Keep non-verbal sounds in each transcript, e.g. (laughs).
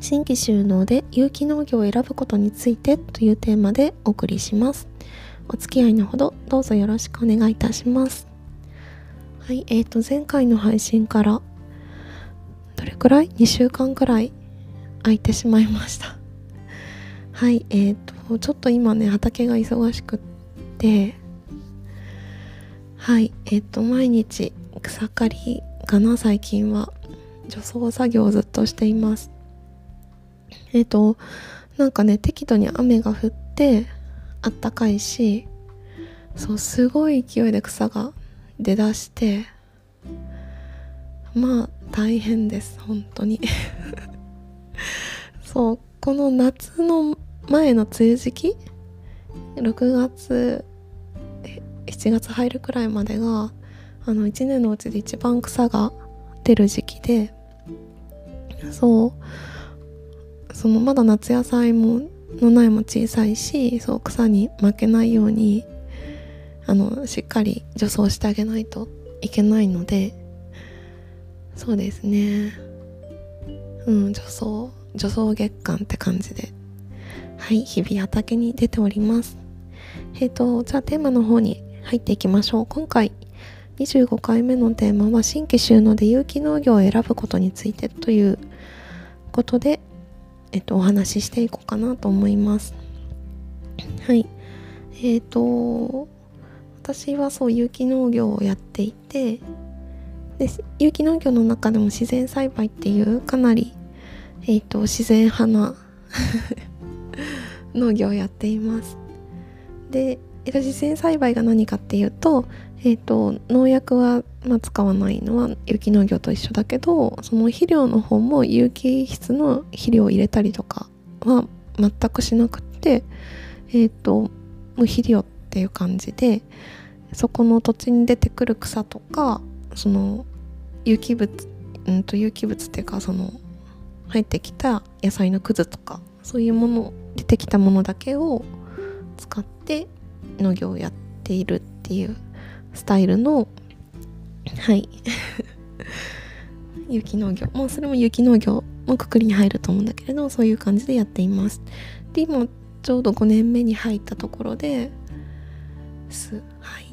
新規収納で有機農業を選ぶことについてというテーマでお送りします。お付き合いのほどどうぞよろしくお願いいたします。はいえーと前回の配信からどれくらい？2週間くらい空いてしまいました。はいえーとちょっと今ね畑が忙しくって。はいえっ、と毎日草刈りかな最近は。除草作業をずっとしています。えっ、となんかね適度に雨が降ってあったかいしそうすごい勢いで草が出だしてまあ大変です本当に。(laughs) そうこの夏の前の梅雨時期6月7月入るくらいまでがあの1年のうちで一番草が出る時期でそうそのまだ夏野菜もの苗も小さいしそう草に負けないようにあのしっかり除草してあげないといけないのでそうですね。うん除草除草月間って感じではい日々畑に出ております。えっ、ー、とじゃあテーマの方に入っていきましょう。今回25回目のテーマは新規収納で有機農業を選ぶことについてということで、えっと、お話ししていこうかなと思います。はい。えっ、ー、と私はそう有機農業をやっていてで有機農業の中でも自然栽培っていうかなり、えーと自然派な (laughs) 農業をやっています。でえ自然栽培が何かっていうと,、えーと、農薬は、まあ、使わないのは有機農業と一緒だけどその肥料の方も有機質の肥料を入れたりとかは全くしなくてえ、ー、と無肥料っていう感じでそこの土地に出てくる草とかその有機物んと有機物っていうかその入ってきた野菜のくずとかそういうもの出てきたものだけを使って農業をやっているっていうスタイルのはい。(laughs) 有機農業。もうそれも有機農業もくくりに入ると思うんだけれどそういう感じでやっています。で今ちょうど5年目に入ったところですはい。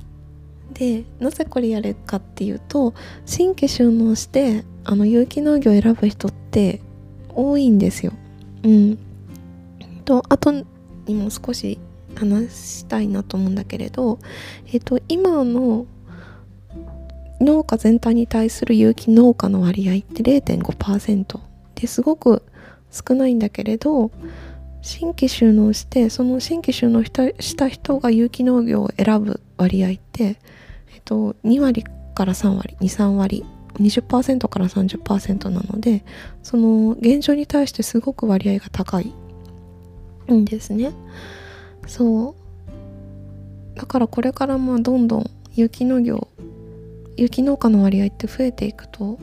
でなぜこれやるかっていうと新規収納してあの有機農業を選ぶ人って多いんですよ。うん。とあとにも少し話したいなと思うんだけれど、えっ、と、今の農家全体に対する有機農家の割合って0.5%ですごく少ないんだけれど新規収納してその新規収納した人が有機農業を選ぶ割合って、えっと、2割から3割23割20%から30%なのでその現状に対してすごく割合が高いんですね。そう。だからこれからまあどんどん有機農業有機農家の割合って増えていくと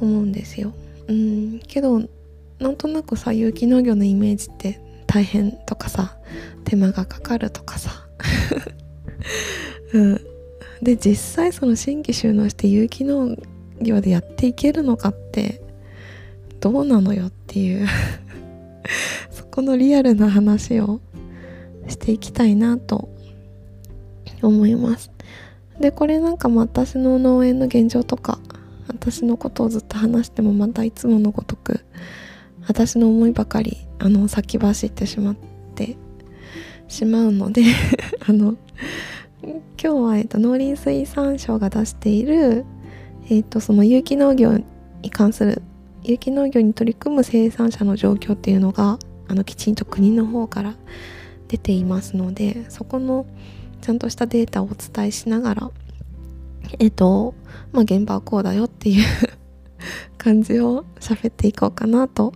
思うんですよ。うん。けどなんとなくさ有機農業のイメージって大変とかさ手間がかかるとかさ。(laughs) うん。で実際その新規収納して有機農業でやっていけるのかってどうなのよっていう。(laughs) そこのリアルな話をしていきたいなと思います。でこれなんかも私の農園の現状とか私のことをずっと話してもまたいつものごとく私の思いばかりあの先走ってしまってしまうので (laughs) あの今日は、えっと、農林水産省が出している、えっと、その有機農業に関する有機農業に取り組む生産者の状況っていうのがあのきちんと国の方から出ていますのでそこのちゃんとしたデータをお伝えしながらえっとまあ現場はこうだよっていう感じを喋っていこうかなと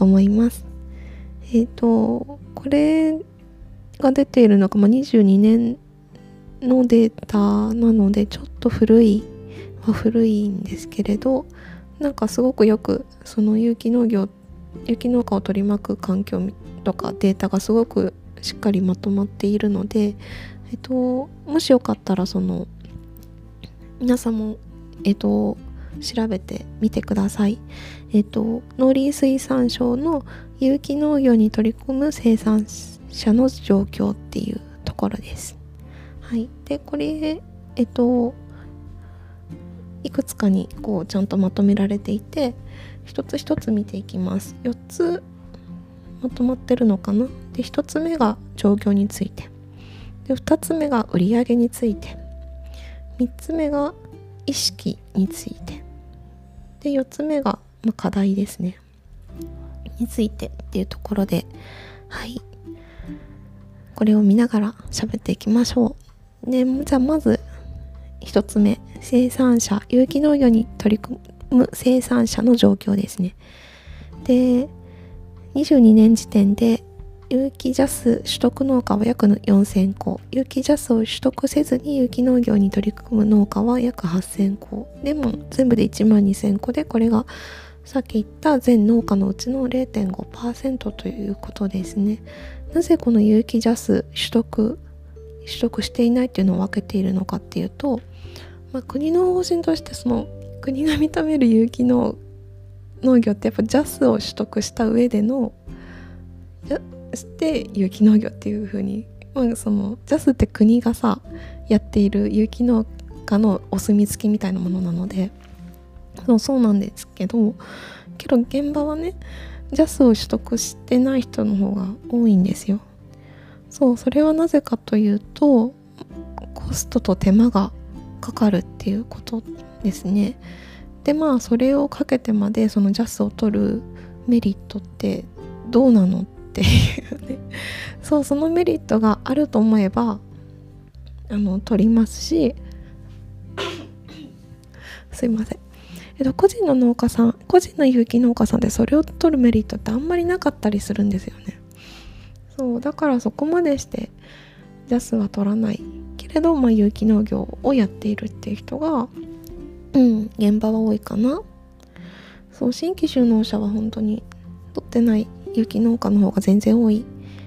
思います。えっ、とこれが出ているのが、まあ、22年のデータなのでちょっと古いは古いんですけれどなんかすごくよくその有機農業有機農家を取り巻く環境とかデータがすごくしっかりまとまっているので、えっと、もしよかったらその皆さんも、えっと、調べてみてください。えっと、農林水産省の有機農業に取り組む生産者の状況っていうところです。はい。で、これ、えっと、いくつかにこうちゃんとまとめられていて、一つ一つ見ていきます。4つまとまってるのかな？で1つ目が状況について。で2つ目が売上について。3つ目が意識について。で4つ目が、まあ、課題ですね。についてっていうところではい。これを見ながら喋っていきましょう。でじゃあまず1つ目。生産者有機農業に取り組む生産者の状況ですね。で22年時点で有機ジャス取得農家は約4000戸有機ジャスを取得せずに有機農業に取り組む農家は約8000戸でも全部で1万2000戸でこれがさっき言った全農家のうちの0.5%ということですね。なぜこの有機ジャス取得取得していないっていうのを分けているのかっていうと、まあ、国の方針としてその国が認める有機農農業ってやっぱジャスを取得した上でのして有機農業っていう風に、まあ、そのジャスって国がさやっている有機農家のお墨付きみたいなものなのでそうそうなんですけどけど現場はねジャスを取得してない人の方が多いんですよ。そうそれはなぜかというとコストと手間がかかるっていうことですね。でまあそれをかけてまでそのジャスを取るメリットってどうなのっていうね。そうそのメリットがあると思えばあの取りますしすいません。えっと、個人の農家さん個人の有機農家さんでそれを取るメリットってあんまりなかったりするんですよね。そうだからそこまでしてジャスは取らないけれど、まあ、有機農業をやっているっていう人がうん現場は多いかな。そう新規就農者は本当に取ってない有機農家の方が全然多い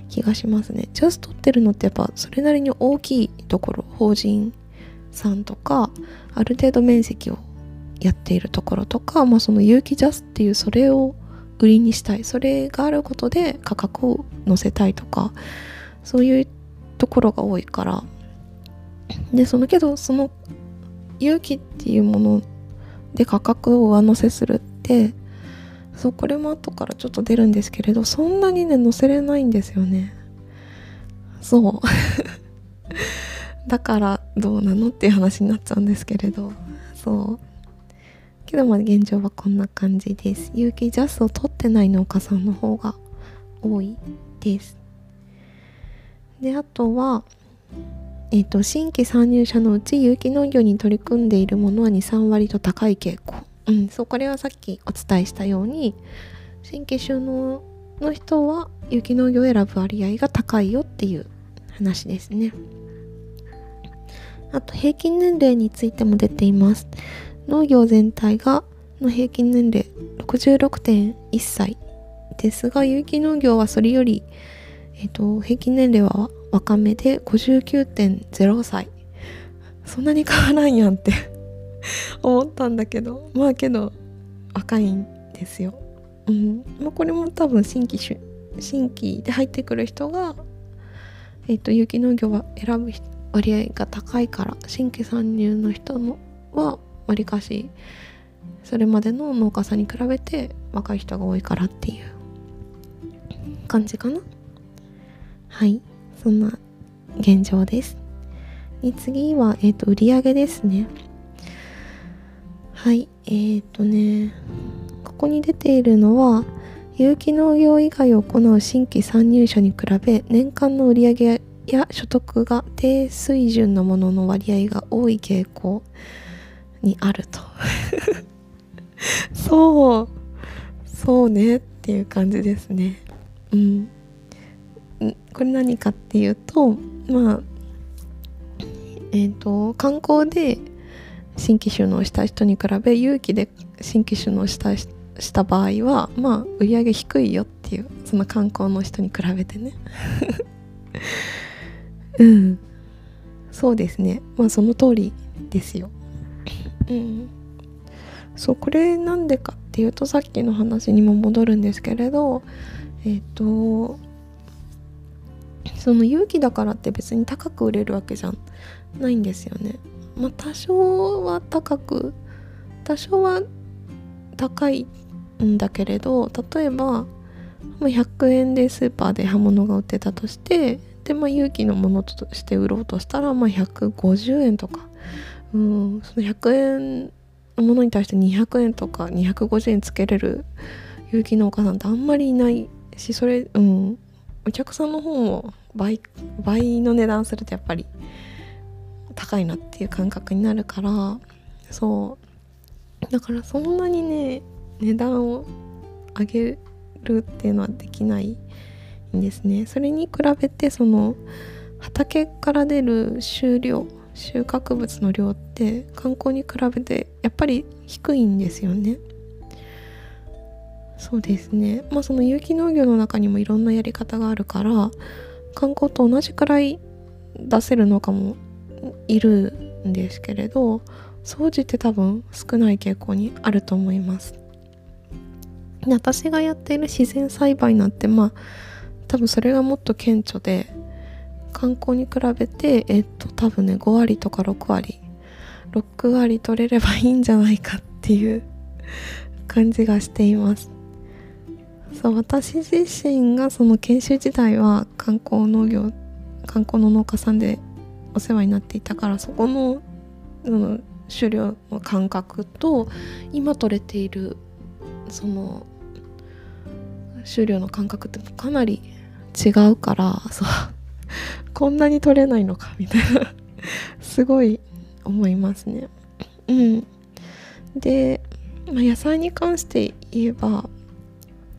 気がしますね。ジャス取ってるのってやっぱそれなりに大きいところ法人さんとかある程度面積をやっているところとか、まあ、その有機ジャスっていうそれを売りにしたい。それがあることで価格を乗せたいとかそういうところが多いから。でそのけどその勇気っていうもので価格を上乗せするってそうこれも後からちょっと出るんですけれどそんなにね乗せれないんですよね。そう。(laughs) だからどうなのっていう話になっちゃうんですけれど。そう。けどまあ現状はこんな感じです。有機ジャスを取ってない農家さんの方が多いです。であとはえーと、新規参入者のうち有機農業に取り組んでいるものは23割と高い傾向、うん、そうこれはさっきお伝えしたように新規収納の人は有機農業を選ぶ割合が高いよっていう話ですね。あと平均年齢についても出ています。農業全体がの平均年齢66.1歳ですが有機農業はそれより、えーと平均年齢は若めで59.0歳。そんなに変わらんやんって (laughs) 思ったんだけどまあけど若いんですよ。うん、まあ、これも多分新規新規で入ってくる人が、えっ、ー、と有機農業は選ぶ割合が高いから新規参入の人のはわりかしそれまでの農家さんに比べて若い人が多いからっていう感じかなはいそんな現状です。で次は、えっ、ー、と、売上ですね。はい、えっ、とね、ここに出ているのは、有機農業以外を行う新規参入者に比べ、年間の売上や所得が低水準のものの割合が多い傾向にあると。(laughs) そう、そうねっていう感じですね。うんこれ何かっていうとまあえっ、ー、と観光で新規収納した人に比べ有機で新規収納したした場合はまあ売り上げ低いよっていうその観光の人に比べてね。(laughs) うん。そうですね。まあその通りですよ。うん。そうこれなんでかっていうとさっきの話にも戻るんですけれどえっ、ー、とその勇気だからって別に高く売れるわけじゃないんですよね。まあ多少は高く多少は高いんだけれど例えば100円でスーパーで刃物が売ってたとしてでまあ勇気のものとして売ろうとしたらまあ150円とか。うんその100円のものに対して200円とか250円つけれる有機農家さんってあんまりいないしそれうんお客さんの方も倍倍の値段するとやっぱり高いなっていう感覚になるからそう。だからそんなにね値段を上げるっていうのはできないんですね。それに比べてその畑から出る収量収穫物の量って観光に比べてやっぱり低いんですよね。そうですね。まあその有機農業の中にもいろんなやり方があるから観光と同じくらい出せる農家もいるんですけれど掃除って多分少ない傾向にあると思います。私がやっている自然栽培なんてまあ多分それがもっと顕著で観光に比べてえっと多分ね5割とか6割6割取れればいいんじゃないかっていう (laughs) 感じがしています。そう私自身がその研修時代は観光農業観光の農家さんでお世話になっていたからそこのその狩猟の感覚と今取れているその狩猟の感覚ってかなり違うからそう (laughs) こんなに取れないのかみたいな (laughs) すごい思いますね。うん、で、まあ、野菜に関して言えば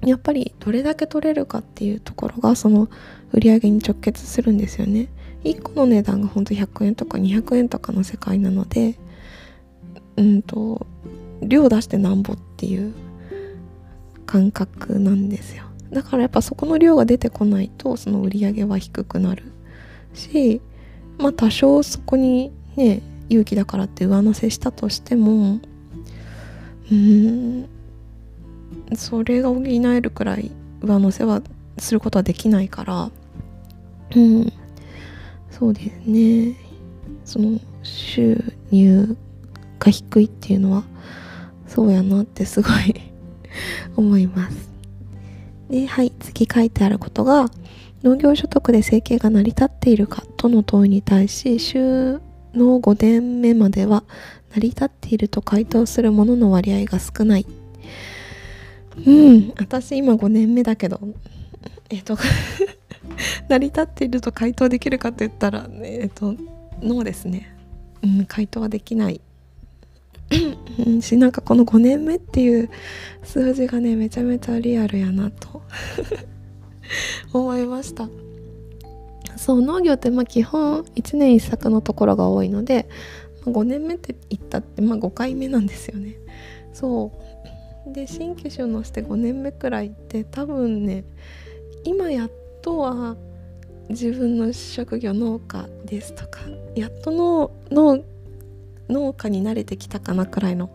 やっぱりどれだけ取れるかっていうところがその売り上げに直結するんですよね。1個の値段がほんと100円とか200円とかの世界なのでうんと量出してなんぼっていう感覚なんですよ。だからやっぱそこの量が出てこないとその売り上げは低くなるしまあ多少そこにね勇気だからって上乗せしたとしてもうんそれが補えるくらい上乗せはすることはできないからうん。そうですね。その収入が低いっていうのはそうやなってすごい (laughs) 思います。ではい次書いてあることが農業所得で生計が成り立っているかとの問いに対し収納5年目までは成り立っていると回答するものの割合が少ない。うん私今5年目だけどえっと (laughs) 成り立っていると回答できるかって言ったら、えっとノーですね。うん回答はできない。しなんかこの5年目っていう数字がねめちゃめちゃリアルやなと (laughs) 思いました。そう農業ってまあ基本1年1作のところが多いので、5年目って言ったってまあ5回目なんですよね。そう。で新規収納して5年目くらいって多分ね今やっとは自分の職業農家ですとかやっとの農農家に慣れてきたかなくらいの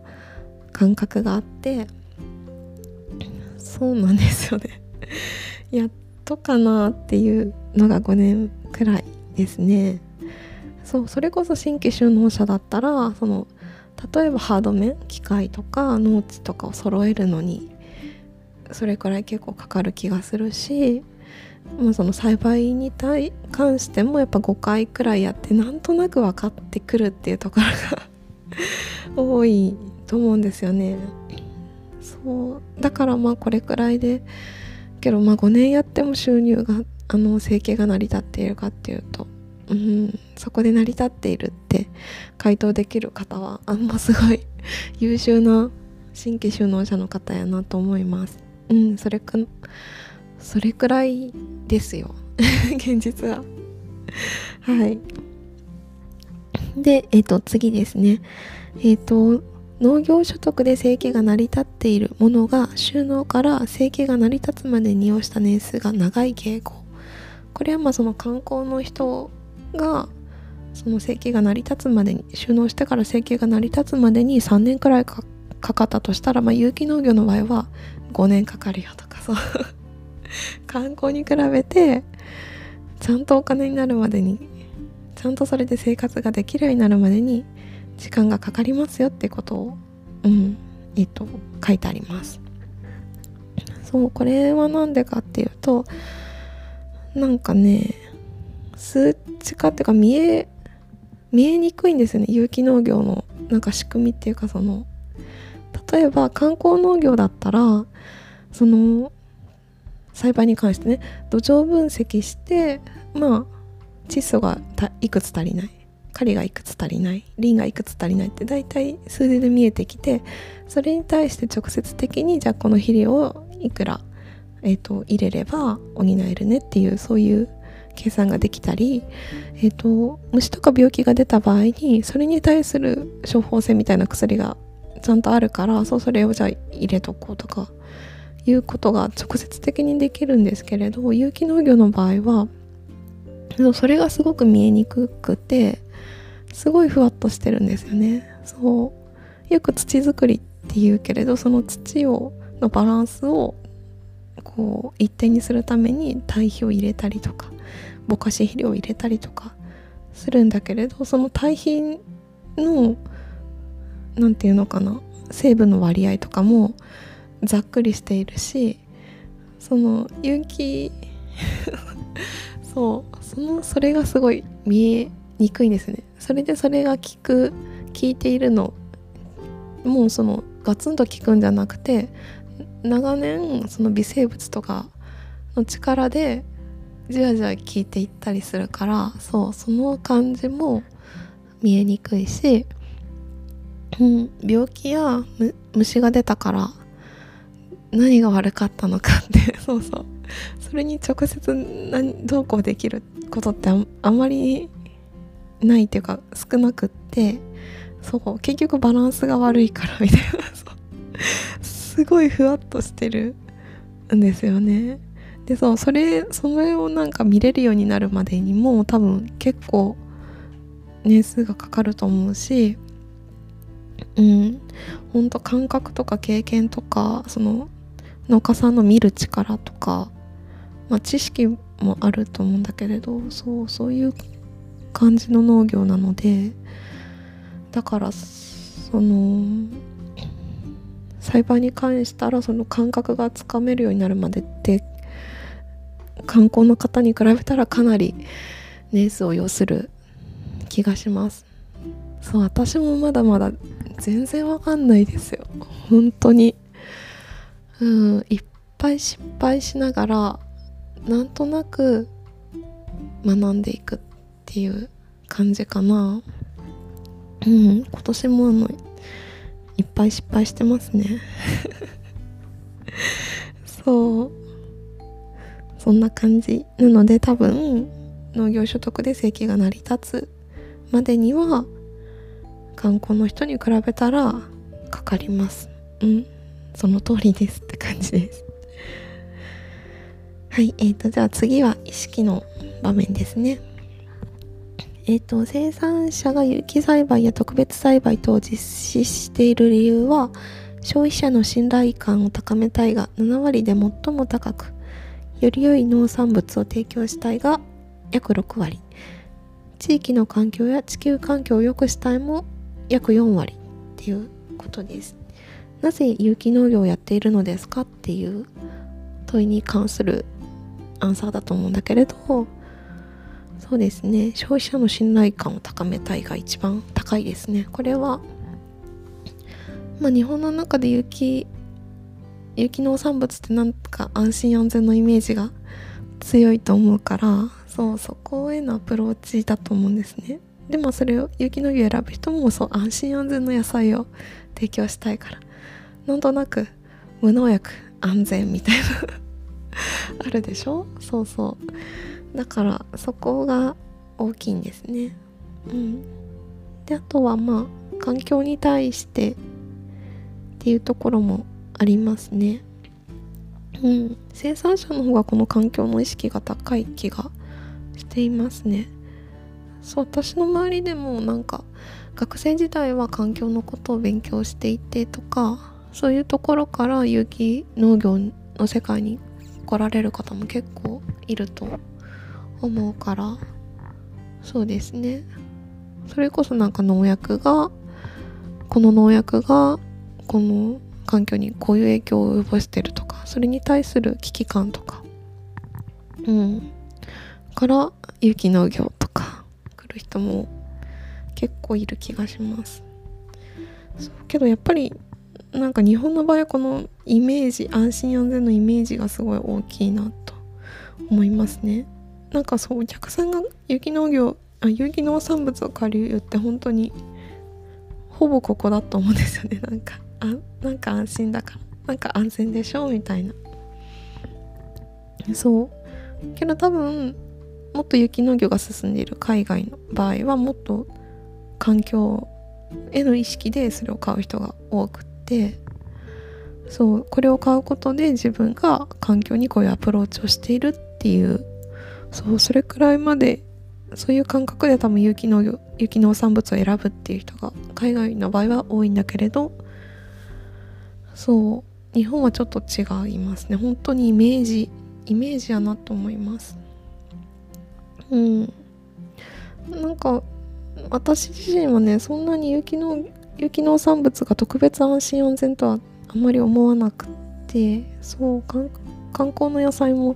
感覚があってそうなんですよね。(laughs) やっとかなっていうのが5年くらいですね。そうそれこそ新規収納者だったらその例えばハード面機械とか農地とかを揃えるのにそれくらい結構かかる気がするしまあ、その栽培に対関してもやっぱ5回くらいやってなんとなく分かってくるっていうところが多いと思うんですよね。そうだからまあこれくらいでけどまあ5年やっても収入があの生計が成り立っているかっていうと、うん、そこで成り立っているって回答できる方はあんますごい優秀な新規収納者の方やなと思います。うん、それくそれくらいですよ。(laughs) 現実は。はい。でえっ、ー、と次ですね。えっ、ー、と農業所得で生計が成り立っているものが収納から生計が成り立つまでに要した年数が長い傾向。これはまあその観光の人がその生計が成り立つまでに収納してから生計が成り立つまでに3年くらいかかったとしたら、まあ、有機農業の場合は5年かかるよとかそう。(laughs) 観光に比べてちゃんとお金になるまでにちゃんとそれで生活ができるようになるまでに時間がかかりますよってことをうんえっと書いてあります。そうこれは何でかっていうとなんかね数値化っていうか見え見えにくいんですよね。有機農業のなんか仕組みっていうかその例えば観光農業だったらその栽培に関してね。土壌分析してまあ窒素がいくつ足りない。カリがいくつ足りない。リンがいくつ足りないって大体数字で見えてきてそれに対して直接的にじゃあこの肥料をいくら、えーと、入れれば補えるねっていうそういう計算ができたり、えーと虫とか病気が出た場合にそれに対する処方箋みたいな薬がちゃんとあるからそうそれをじゃあ入れとこうとかいうことが直接的にできるんですけれど有機農業の場合はそれがすごく見えにくくてすごいふわっとしてるんですよね。そうよく土作りっていうけれどその土をのバランスをこう一定にするために堆肥を入れたりとかぼかし肥料を入れたりとかするんだけれどその堆肥の何て言うのかな成分の割合とかもざっくりしているしその有機 (laughs) そうそのそれがすごい見えにくいんですね。それでそれが効く効いているの。もうそのガツンと効くんじゃなくて長年その微生物とかの力でじわじわ効いていったりするからそうその感じも見えにくいしうん、病気や虫が出たから何が悪かったのかって (laughs) そうそう。それに直接何どうこうできることってあんまりないっていうか少なくってそう。結局バランスが悪いからみたいなすごいふわっとしてるんですよね。でそう。それそれをなんか見れるようになるまでにも多分結構年数がかかると思うしうん。ほんと感覚とか経験とかその農家さんの見る力とか、まあ、知識もあると思うんだけれどそうそういう感じの農業なのでだからその栽培に関したらその感覚がつかめるようになるまでって観光の方に比べたらかなり年数を要する気がします。そう私もまだまだ全然わかんないですよ。本当に。うんいっぱい失敗しながらなんとなく学んでいくっていう感じかな。うん今年もあのいっぱい失敗してますね。(laughs) そう。そんな感じなので多分農業所得で生計が成り立つまでには観光の人に比べたらかかります。うん。その通りですって感じです。はいえーとじゃあ次は意識の場面ですね。えーと生産者が有機栽培や特別栽培等を実施している理由は消費者の信頼感を高めたいが7割で最も高くより良い農産物を提供したいが約6割。地域の環境や地球環境を良くしたいも約4割っていうことです。なぜ有機農業をやっているのですかっていう問いに関するアンサーだと思うんだけれどそうですね。消費者の信頼感を高めたいが一番高いですね。これはまあ日本の中で有機有機農産物ってなんか安心安全のイメージが強いと思うからそうそこへのアプローチだと思うんですね。でもそれを有機農業選ぶ人もそう安心安全の野菜を提供したいから。なんとなく無農薬安全みたいな (laughs) あるでしょ？そうそう。だからそこが大きいんですね。うん。であとはまあ環境に対してっていうところもありますね。うん。生産者の方がこの環境の意識が高い気がしていますね。そう私の周りでもなんか学生時代は環境のことを勉強していてとかそういうところから有機農業の世界に来られる方も結構いると思うからそうですね。それこそなんか農薬がこの農薬がこの環境にこういう影響を及ぼしてるとかそれに対する危機感とか。うん。から有機農業とか来る人も結構いる気がします。けどやっぱりなんか日本の場合はこのイメージ安心安全のイメージがすごい大きいなと思いますね。なんかそうお客さんが有機農業あ有機農産物を借りるって本当にほぼここだと思うんですよね。なんかあなんか安心だからなんか安全でしょみたいな。そう。けど多分もっと有機農業が進んでいる海外の場合はもっと環境への意識でそれを買う人が多くてそうこれを買うことで自分が環境にこういうアプローチをしているっていうそうそれくらいまでそういう感覚で多分有機農業有機農産物を選ぶっていう人が海外の場合は多いんだけれどそう日本はちょっと違いますね。本当にイメージイメージやなと思います。うん。なんか私自身はねそんなに有機農有機農産物が特別安心安全とはあんまり思わなくてそう観光の野菜も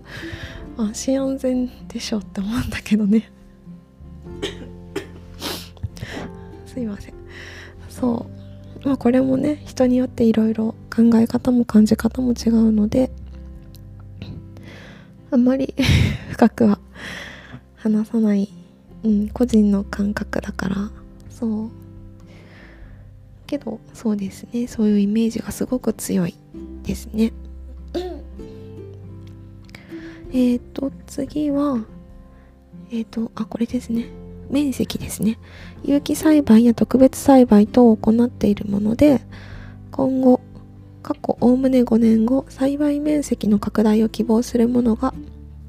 安心安全でしょって思うんだけどね。(laughs) すいません。そう。まあこれもね人によっていろいろ考え方も感じ方も違うのであんまり (laughs) 深くは話さない、うん、個人の感覚だから。そうけどそうですね。そういうイメージがすごく強いですね。(coughs) えっ、ー、と次はえっ、ー、とあこれですね。面積ですね。有機栽培や特別栽培等を行っているもので今後過去おおむね5年後栽培面積の拡大を希望するものが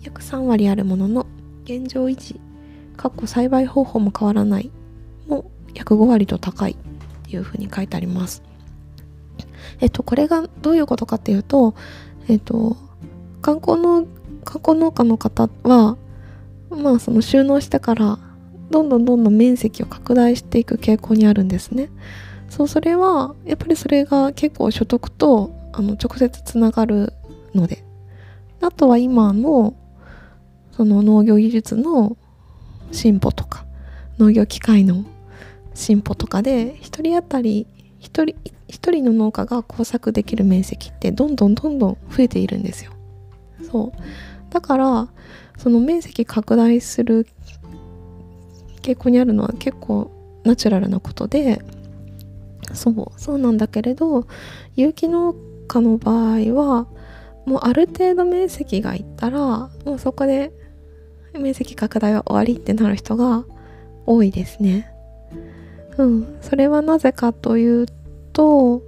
約3割あるものの現状維持過去栽培方法も変わらないも約5割と高いいうふうに書いてありますえっとこれがどういうことかっていうとえっと観光の観光農家の方はまあその収納してからどんどんどんどん面積を拡大していく傾向にあるんですね。そうそれはやっぱりそれが結構所得とあの直接つながるのであとは今のその農業技術の進歩とか農業機械の進歩とかで1人当たり1人 ,1 人の農家が耕作できる面積ってどんどんどんどん増えているんですよ。そうだからその面積拡大する傾向にあるのは結構ナチュラルなことでそうそうなんだけれど有機農家の場合はもうある程度面積がいったらもうそこで面積拡大は終わりってなる人が多いですね。うん、それはなぜかというと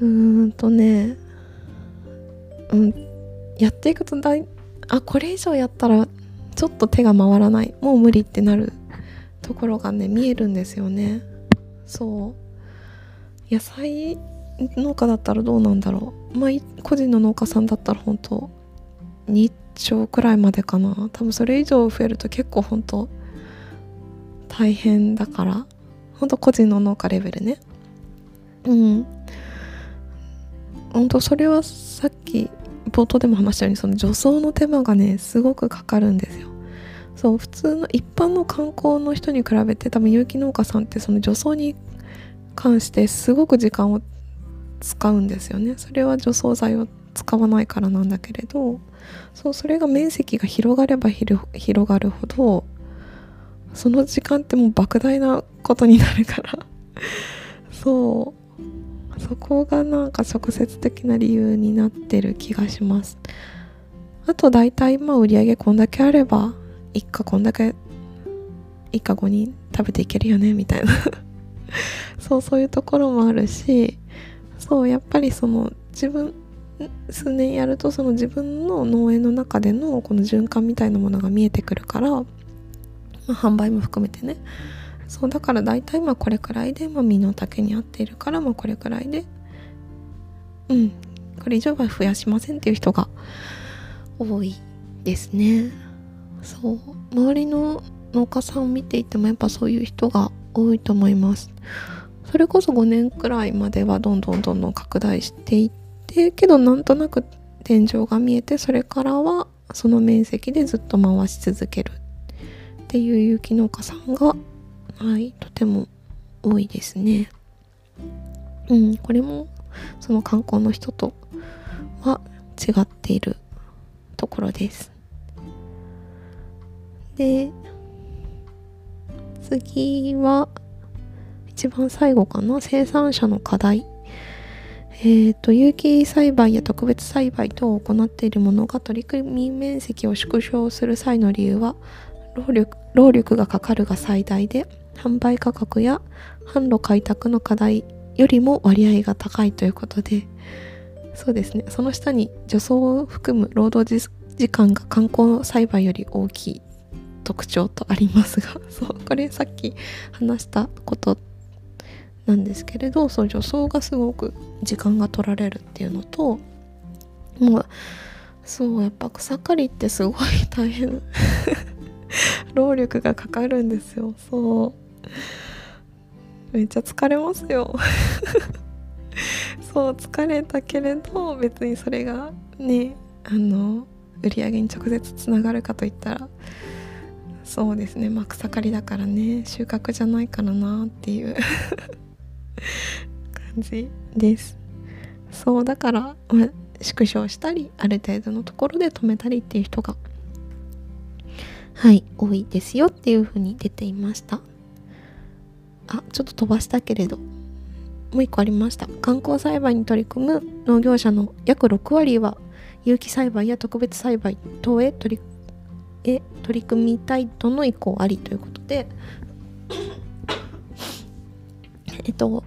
うーんとね、うん、やっていくとだいあこれ以上やったらちょっと手が回らない。もう無理ってなるところがね見えるんですよね。そう。野菜農家だったらどうなんだろう。まあ個人の農家さんだったら本当2兆くらいまでかな。多分それ以上増えると結構本当大変だから。本当個人の農家レベルね。うん。本当それはさっき冒頭でも話したようにその除草の手間がねすごくかかるんですよ。そう普通の一般の観光の人に比べて多分有機農家さんってその除草に関してすごく時間を使うんですよね。それは除草剤を使わないからなんだけれどそうそれが面積が広がれば広がるほどその時間ってもう莫大なことになるから。(laughs) そう。そこがなんか直接的な理由になってる気がします。あと大体まあ売り上げこんだけあれば一家こんだけ一家5人食べていけるよねみたいな。(laughs) そうそういうところもあるしそうやっぱりその自分数年やるとその自分の農園の中でのこの循環みたいなものが見えてくるから、まあ、販売も含めてね。そうだから大体まあこれくらいで、まあ、身の丈に合っているからまあこれくらいでうんこれ以上は増やしませんっていう人が多いですね。そう。周りの農家さんを見ていてもやっぱそういう人が多いと思います。それこそ5年くらいまではどんどんどんどん拡大していってけどなんとなく天井が見えてそれからはその面積でずっと回し続ける。っていう有機農家さんがはいとても多いですね。うんこれもその観光の人とは違っているところです。で次は一番最後かな。生産者の課題。えーと、有機栽培や特別栽培等を行っているものが取り組み面積を縮小する際の理由は労力労力がかかるが最大で販売価格や販路開拓の課題よりも割合が高いということでそうですね。その下に除草を含む労働時間が観光栽培より大きい特徴とありますが (laughs) そうこれさっき話したことなんですけれどそう除草がすごく時間が取られるっていうのとまあそうやっぱ草刈りってすごい大変。(laughs) (laughs) 労力がかかるんですよ。そう。めっちゃ疲れますよ。(laughs) そう疲れたけれど別にそれがねあの売り上げに直接つながるかといったらそうですね。まあ草刈りだからね。収穫じゃないからなっていう (laughs) 感じです。そうだから、縮小したりある程度のところで止めたりっていう人がはい多いですよっていうふうに出ていました。あちょっと飛ばしたけれど。もう一個ありました。観光栽培に取り組む農業者の約6割は有機栽培や特別栽培等へ取りへ取り組みたいとの意向ありということで。えっと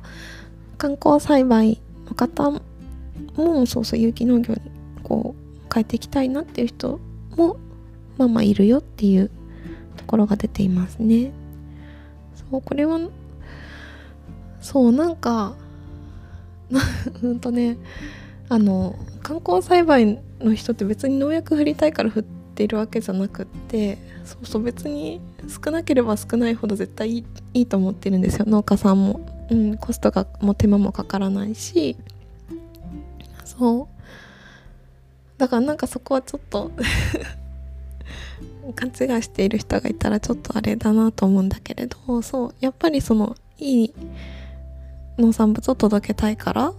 観光栽培の方もそうそう有機農業にこう変えていきたいなっていう人もまあまあいるよっていうところが出ていますね。そうこれはそうなんか (laughs) うんとねあの観光栽培の人って別に農薬振りたいから振っているわけじゃなくってそうそう別に少なければ少ないほど絶対いいいいと思ってるんですよ農家さんも。うん、コストがもう手間もかからないしそうだからなんかそこはちょっと勘違いしている人がいたらちょっとあれだなと思うんだけれどそうやっぱりそのいい農産物を届けたいから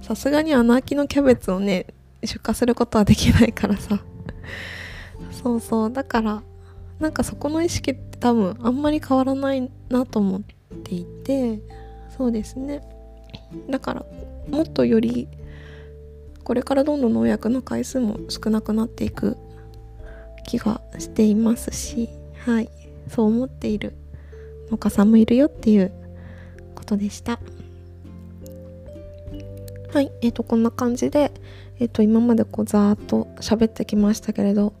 さすがに穴あきのキャベツをね出荷することはできないからさ。(laughs) そうそうだからなんかそこの意識って多分あんまり変わらないなと思っていてそうですね。だからもっとよりこれからどんどん農薬の回数も少なくなっていく気がしていますしはいそう思っている農家さんもいるよっていうことでした。はいえっ、ー、とこんな感じでえっ、ー、と今までこうざーっと喋ってきましたけれど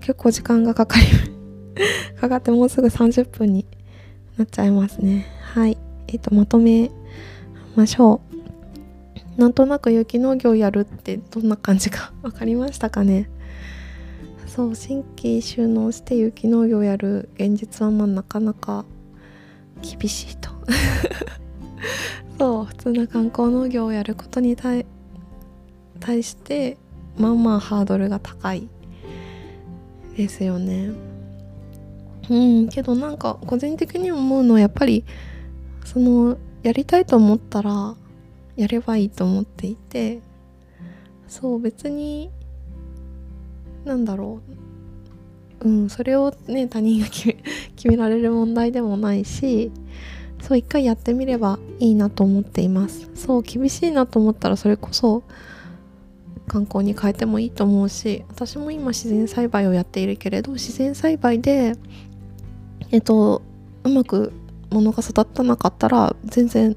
結構時間がかかり (laughs) かかってもうすぐ30分になっちゃいますね。はいえっ、ー、とまとめましょう。なんとなく有機農業やるってどんな感じか (laughs) 分かりましたかね？そう新規収納して有機農業やる現実はまあなかなか厳しいと。(laughs) そう普通の観光農業をやることに対対してまあまあハードルが高いですよね。うんけどなんか個人的に思うのはやっぱりそのやりたいと思ったらやればいいと思っていてそう別になんだろう。うんそれをね他人が決め (laughs) 決められる問題でもないしそう一回やってみればいいなと思っています。そう厳しいなと思ったらそれこそ観光に変えてもいいと思うし私も今自然栽培をやっているけれど自然栽培でえっとうまくものが育たなかったら全然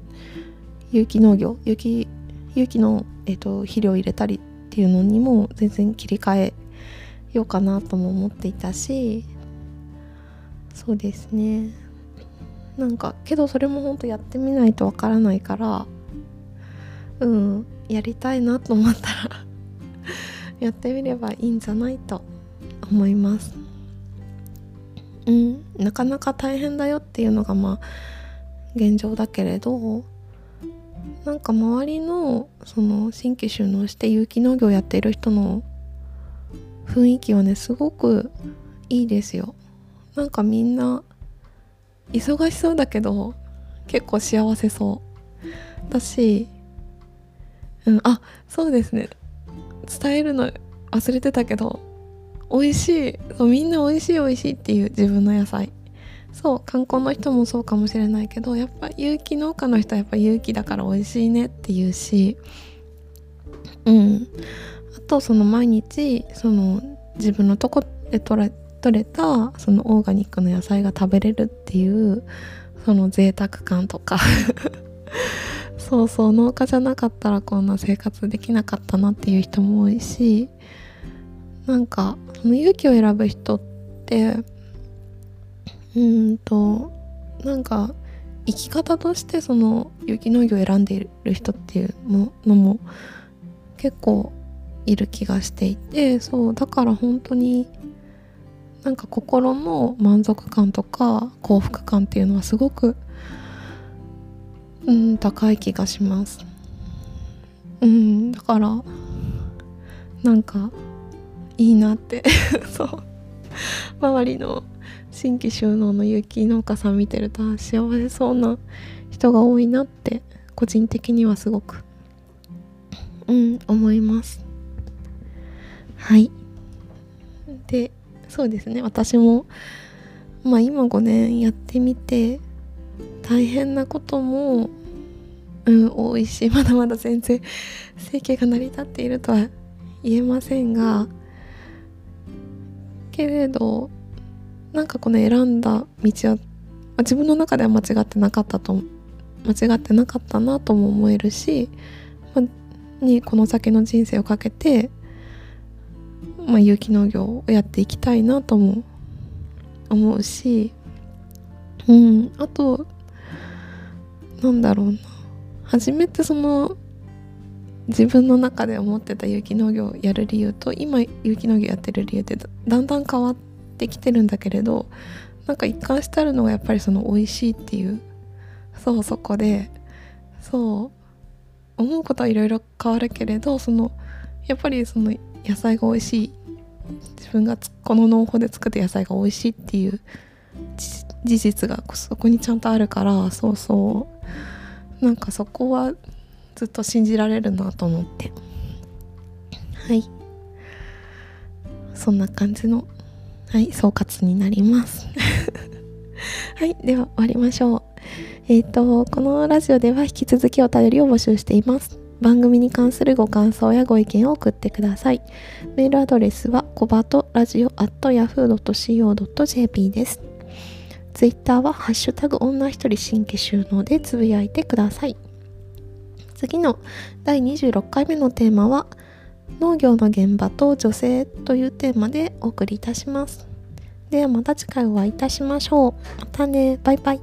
有機農業有機有機の、えっと、肥料入れたりっていうのにも全然切り替えようかなとも思っていたしそうですね。なんかけどそれもほんとやってみないとわからないからうんやりたいなと思ったら (laughs) やってみればいいんじゃないと思います。うんなかなか大変だよっていうのがまあ現状だけれどなんか周りのその新規収納して有機農業やっている人の雰囲気はねすごくいいですよ。なんかみんな忙しそうだけど結構幸せそう。だしうんあそうですね。伝えるの忘れてたけど美味しいそうみんな美味しい美味しいっていう自分の野菜。そう観光の人もそうかもしれないけどやっぱ有機農家の人はやっぱ有機だから美味しいねっていうしうん。あとその毎日その自分のとこで取れ取れたそのオーガニックの野菜が食べれるっていうその贅沢感とか (laughs) そうそう農家じゃなかったらこんな生活できなかったなっていう人も多いしなんかその勇気を選ぶ人ってうんとなんか生き方としてその有機農業を選んでいる人っていうのも結構いる気がしていてそうだから本当になんか心の満足感とか幸福感っていうのはすごくうん高い気がします。うんだからなんかいいなって。(laughs) そう。周りの新規収納の有機農家さん見てると幸せそうな人が多いなって個人的にはすごくうん思います。はい。でそうですね。私もまあ今5年やってみて大変なこともうん多いし (laughs) まだまだ全然生計が成り立っているとは言えませんがけれどなんかこの選んだ道は自分の中では間違ってなかったと間違ってなかったなとも思えるし、まあ、にこの先の人生をかけて、まあ、有機農業をやっていきたいなとも思うしうんあとなんだろうな。初めてその自分の中で思ってた有機農業をやる理由と今有機農業やってる理由ってだんだん変わってきてるんだけれどなんか一貫してあるのがやっぱりその美味しいっていうそうそこでそう思うことはいろいろ変わるけれどそのやっぱりその野菜が美味しい。自分がこの農法で作った野菜が美味しいっていう事実がそこにちゃんとあるからそうそう。なんかそこはずっと信じられるなと思って。はい。そんな感じのはい総括になります。(laughs) はいでは終わりましょう。えっ、ー、とこのラジオでは引き続きお便りを募集しています。番組に関するご感想やご意見を送ってくださいメールアドレスはコバトラジオ at yahoo.co.jp ですツイッターはハッシュタグ女一人新規収納でつぶやいてください次の第26回目のテーマは農業の現場と女性というテーマでお送りいたします。ではまた次回お会いいたしましょう。またね。バイバイ。